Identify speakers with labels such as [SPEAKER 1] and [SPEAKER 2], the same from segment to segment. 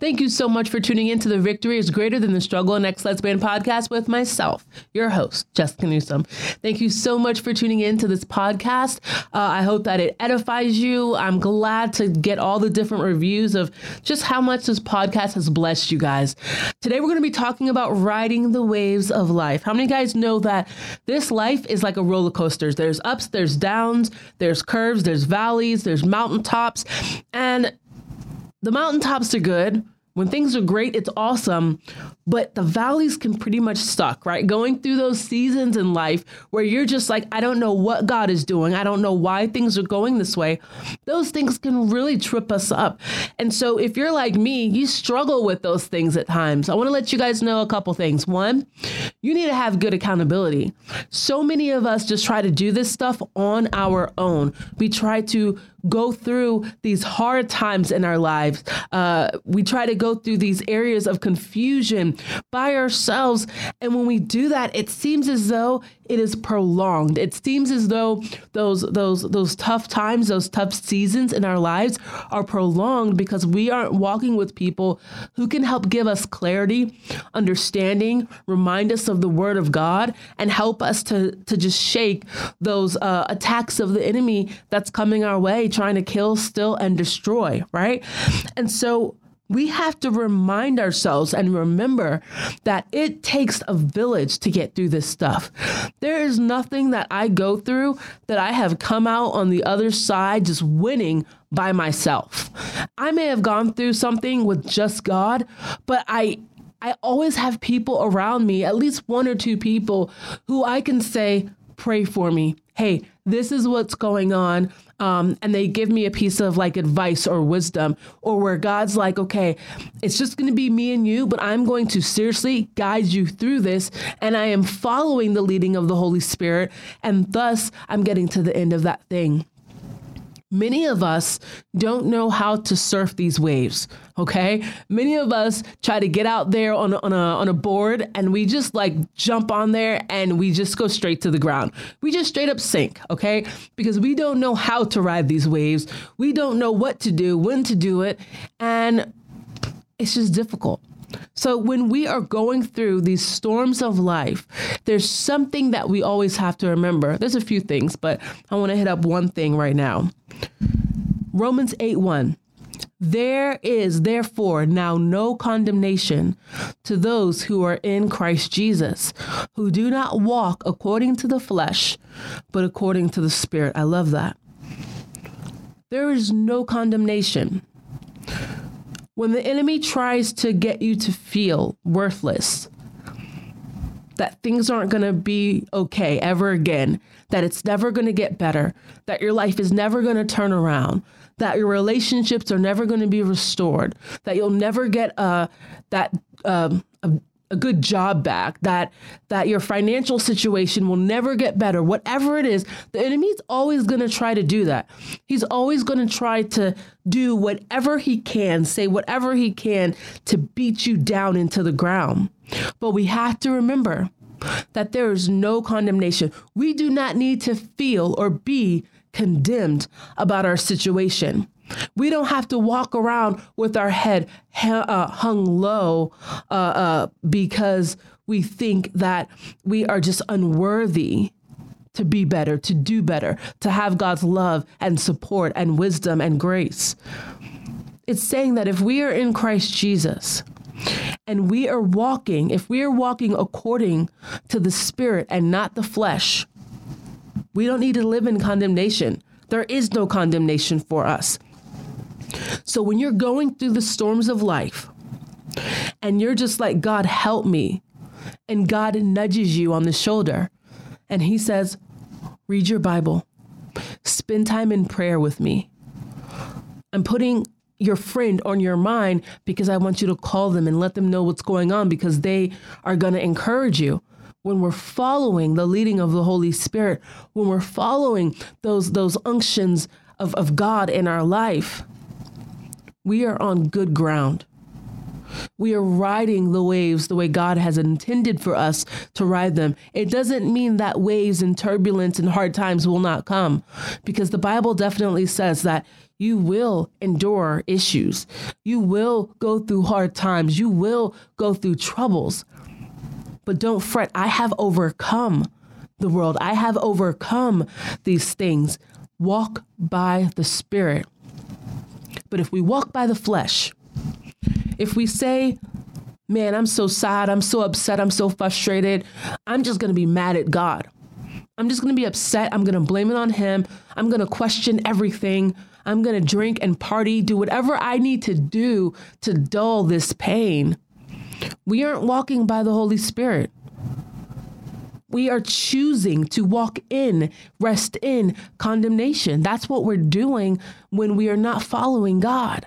[SPEAKER 1] Thank you so much for tuning in to the Victory is Greater Than the Struggle and ex lesbian podcast with myself, your host, Jessica Newsom. Thank you so much for tuning in to this podcast. Uh, I hope that it edifies you. I'm glad to get all the different reviews of just how much this podcast has blessed you guys. Today, we're going to be talking about riding the waves of life. How many guys know that this life is like a roller coaster? There's ups, there's downs, there's curves, there's valleys, there's mountaintops. And the mountaintops are good. When things are great, it's awesome but the valleys can pretty much suck, right? Going through those seasons in life where you're just like, I don't know what God is doing. I don't know why things are going this way. Those things can really trip us up. And so if you're like me, you struggle with those things at times. I want to let you guys know a couple things. One, you need to have good accountability. So many of us just try to do this stuff on our own. We try to go through these hard times in our lives. Uh, we try to go through these areas of confusion by ourselves. And when we do that, it seems as though it is prolonged. It seems as though those those those tough times, those tough seasons in our lives are prolonged because we aren't walking with people who can help give us clarity, understanding, remind us of the word of God, and help us to to just shake those uh, attacks of the enemy that's coming our way, trying to kill, steal, and destroy. Right, and so we have to remind ourselves and remember that it takes a village to get through this stuff. There is nothing that I go through that I have come out on the other side just winning by myself. I may have gone through something with just God, but I I always have people around me, at least one or two people who I can say, pray for me. Hey, this is what's going on um, and they give me a piece of like advice or wisdom, or where God's like, okay, it's just going to be me and you, but I'm going to seriously guide you through this, and I am following the leading of the Holy Spirit, and thus I'm getting to the end of that thing. Many of us don't know how to surf these waves, okay? Many of us try to get out there on on a, on a board and we just like jump on there and we just go straight to the ground. We just straight up sink, okay? Because we don't know how to ride these waves. We don't know what to do, when to do it, and it's just difficult. So, when we are going through these storms of life, there's something that we always have to remember. There's a few things, but I want to hit up one thing right now. Romans 8 1. There is therefore now no condemnation to those who are in Christ Jesus, who do not walk according to the flesh, but according to the Spirit. I love that. There is no condemnation. When the enemy tries to get you to feel worthless, that things aren't going to be okay ever again, that it's never going to get better, that your life is never going to turn around, that your relationships are never going to be restored, that you'll never get uh, that um, a, a good job back, that that your financial situation will never get better, whatever it is, the enemy's always going to try to do that. He's always going to try to do whatever he can, say whatever he can to beat you down into the ground. But we have to remember that there is no condemnation. We do not need to feel or be condemned about our situation. We don't have to walk around with our head uh, hung low uh, uh, because we think that we are just unworthy to be better, to do better, to have God's love and support and wisdom and grace. It's saying that if we are in Christ Jesus, and we are walking, if we are walking according to the Spirit and not the flesh, we don't need to live in condemnation. There is no condemnation for us. So when you're going through the storms of life and you're just like, God, help me, and God nudges you on the shoulder and He says, read your Bible, spend time in prayer with me. I'm putting your friend on your mind because I want you to call them and let them know what's going on because they are going to encourage you. When we're following the leading of the Holy Spirit, when we're following those those unctions of, of God in our life, we are on good ground. We are riding the waves the way God has intended for us to ride them. It doesn't mean that waves and turbulence and hard times will not come, because the Bible definitely says that You will endure issues. You will go through hard times. You will go through troubles. But don't fret. I have overcome the world. I have overcome these things. Walk by the Spirit. But if we walk by the flesh, if we say, man, I'm so sad, I'm so upset, I'm so frustrated, I'm just going to be mad at God. I'm just going to be upset. I'm going to blame it on him. I'm going to question everything. I'm going to drink and party, do whatever I need to do to dull this pain. We aren't walking by the Holy Spirit. We are choosing to walk in, rest in condemnation. That's what we're doing when we are not following God.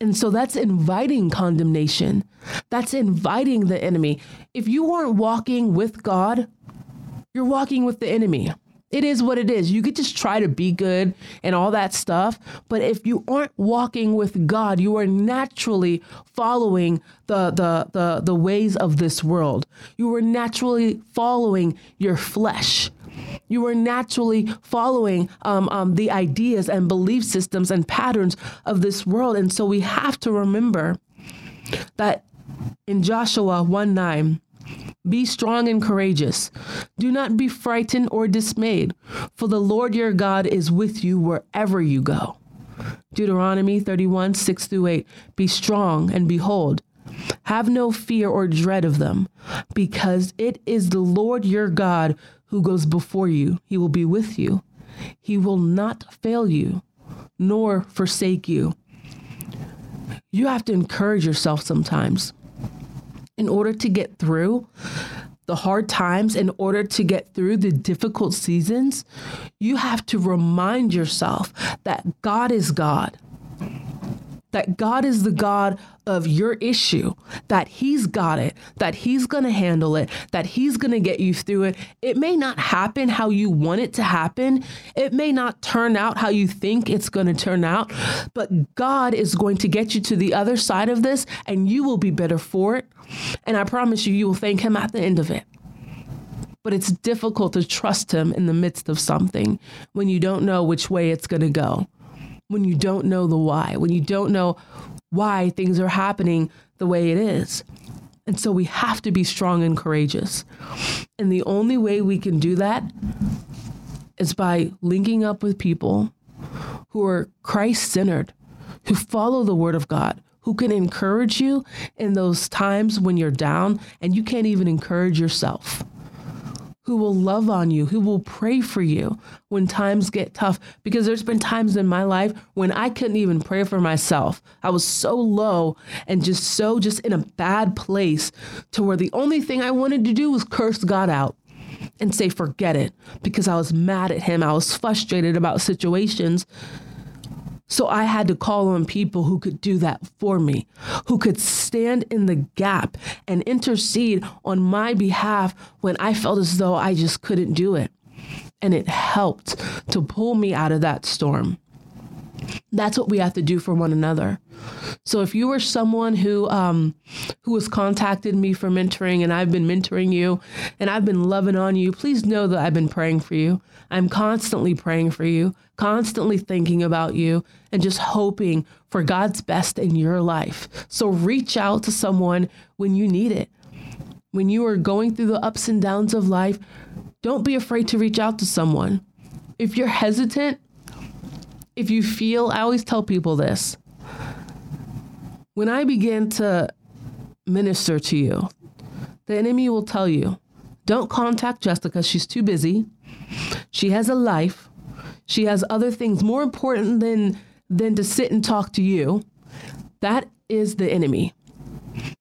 [SPEAKER 1] And so that's inviting condemnation. That's inviting the enemy. If you aren't walking with God, you're walking with the enemy. It is what it is. You could just try to be good and all that stuff. But if you aren't walking with God, you are naturally following the, the, the, the ways of this world. You are naturally following your flesh. You are naturally following um, um, the ideas and belief systems and patterns of this world. And so we have to remember that in Joshua 1 9, be strong and courageous. Do not be frightened or dismayed, for the Lord your God is with you wherever you go. Deuteronomy 31, 6 through 8. Be strong and behold, have no fear or dread of them, because it is the Lord your God who goes before you. He will be with you. He will not fail you, nor forsake you. You have to encourage yourself sometimes in order to get through the hard times, in order to get through the difficult seasons, you have to remind yourself that God is God that God is the God of your issue, that He's got it, that He's going to handle it, that He's going to get you through it. It may not happen how you want it to happen, it may not turn out how you think it's going to turn out, but God is going to get you to the other side of this and you will be better for it. And I promise you, you will thank Him at the end of it but it's difficult to trust him in the midst of something when you don't know which way it's going to go when you don't know the why, when you don't know why things are happening the way it is. And so we have to be strong and courageous. And the only way we can do that is by linking up with people who are Christ centered, who follow the word of God, who can encourage you in those times when you're down and you can't even encourage yourself who will love on you, who will pray for you when times get tough. Because there's been times in my life when I couldn't even pray for myself. I was so low and just so just in a bad place to where the only thing I wanted to do was curse God out and say, forget it, because I was mad at him. I was frustrated about situations so I had to call on people who could do that for me, who could stand in the gap and intercede on my behalf when I felt as though I just couldn't do it. And it helped to pull me out of that storm. That's what we have to do for one another. So if you are someone who um, who has contacted me for mentoring and I've been mentoring you and I've been loving on you, please know that I've been praying for you. I'm constantly praying for you, constantly thinking about you, and just hoping for God's best in your life. So reach out to someone when you need it. When you are going through the ups and downs of life, don't be afraid to reach out to someone. If you're hesitant, if you feel, I always tell people this. When I begin to minister to you, the enemy will tell you, don't contact Jessica. She's too busy. She has a life. She has other things more important than than to sit and talk to you. That is the enemy.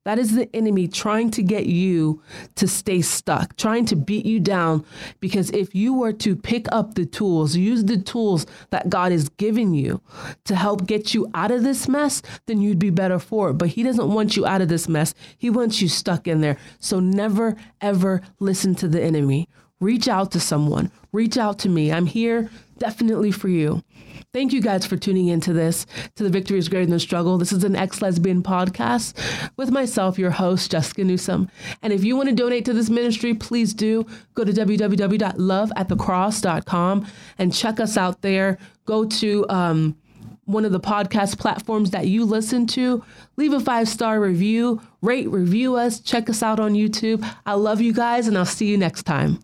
[SPEAKER 1] That is the enemy trying to get you to stay stuck, trying to beat you down. Because if you were to pick up the tools, use the tools that God has given you to help get you out of this mess, then you'd be better for it. But He doesn't want you out of this mess, He wants you stuck in there. So never, ever listen to the enemy. Reach out to someone, reach out to me. I'm here definitely for you. Thank you guys for tuning into this, to the Victory is Greater Than Struggle. This is an ex lesbian podcast with myself, your host, Jessica Newsom. And if you want to donate to this ministry, please do go to www.loveatthecross.com and check us out there. Go to, um, one of the podcast platforms that you listen to. Leave a five star review, rate, review us, check us out on YouTube. I love you guys, and I'll see you next time.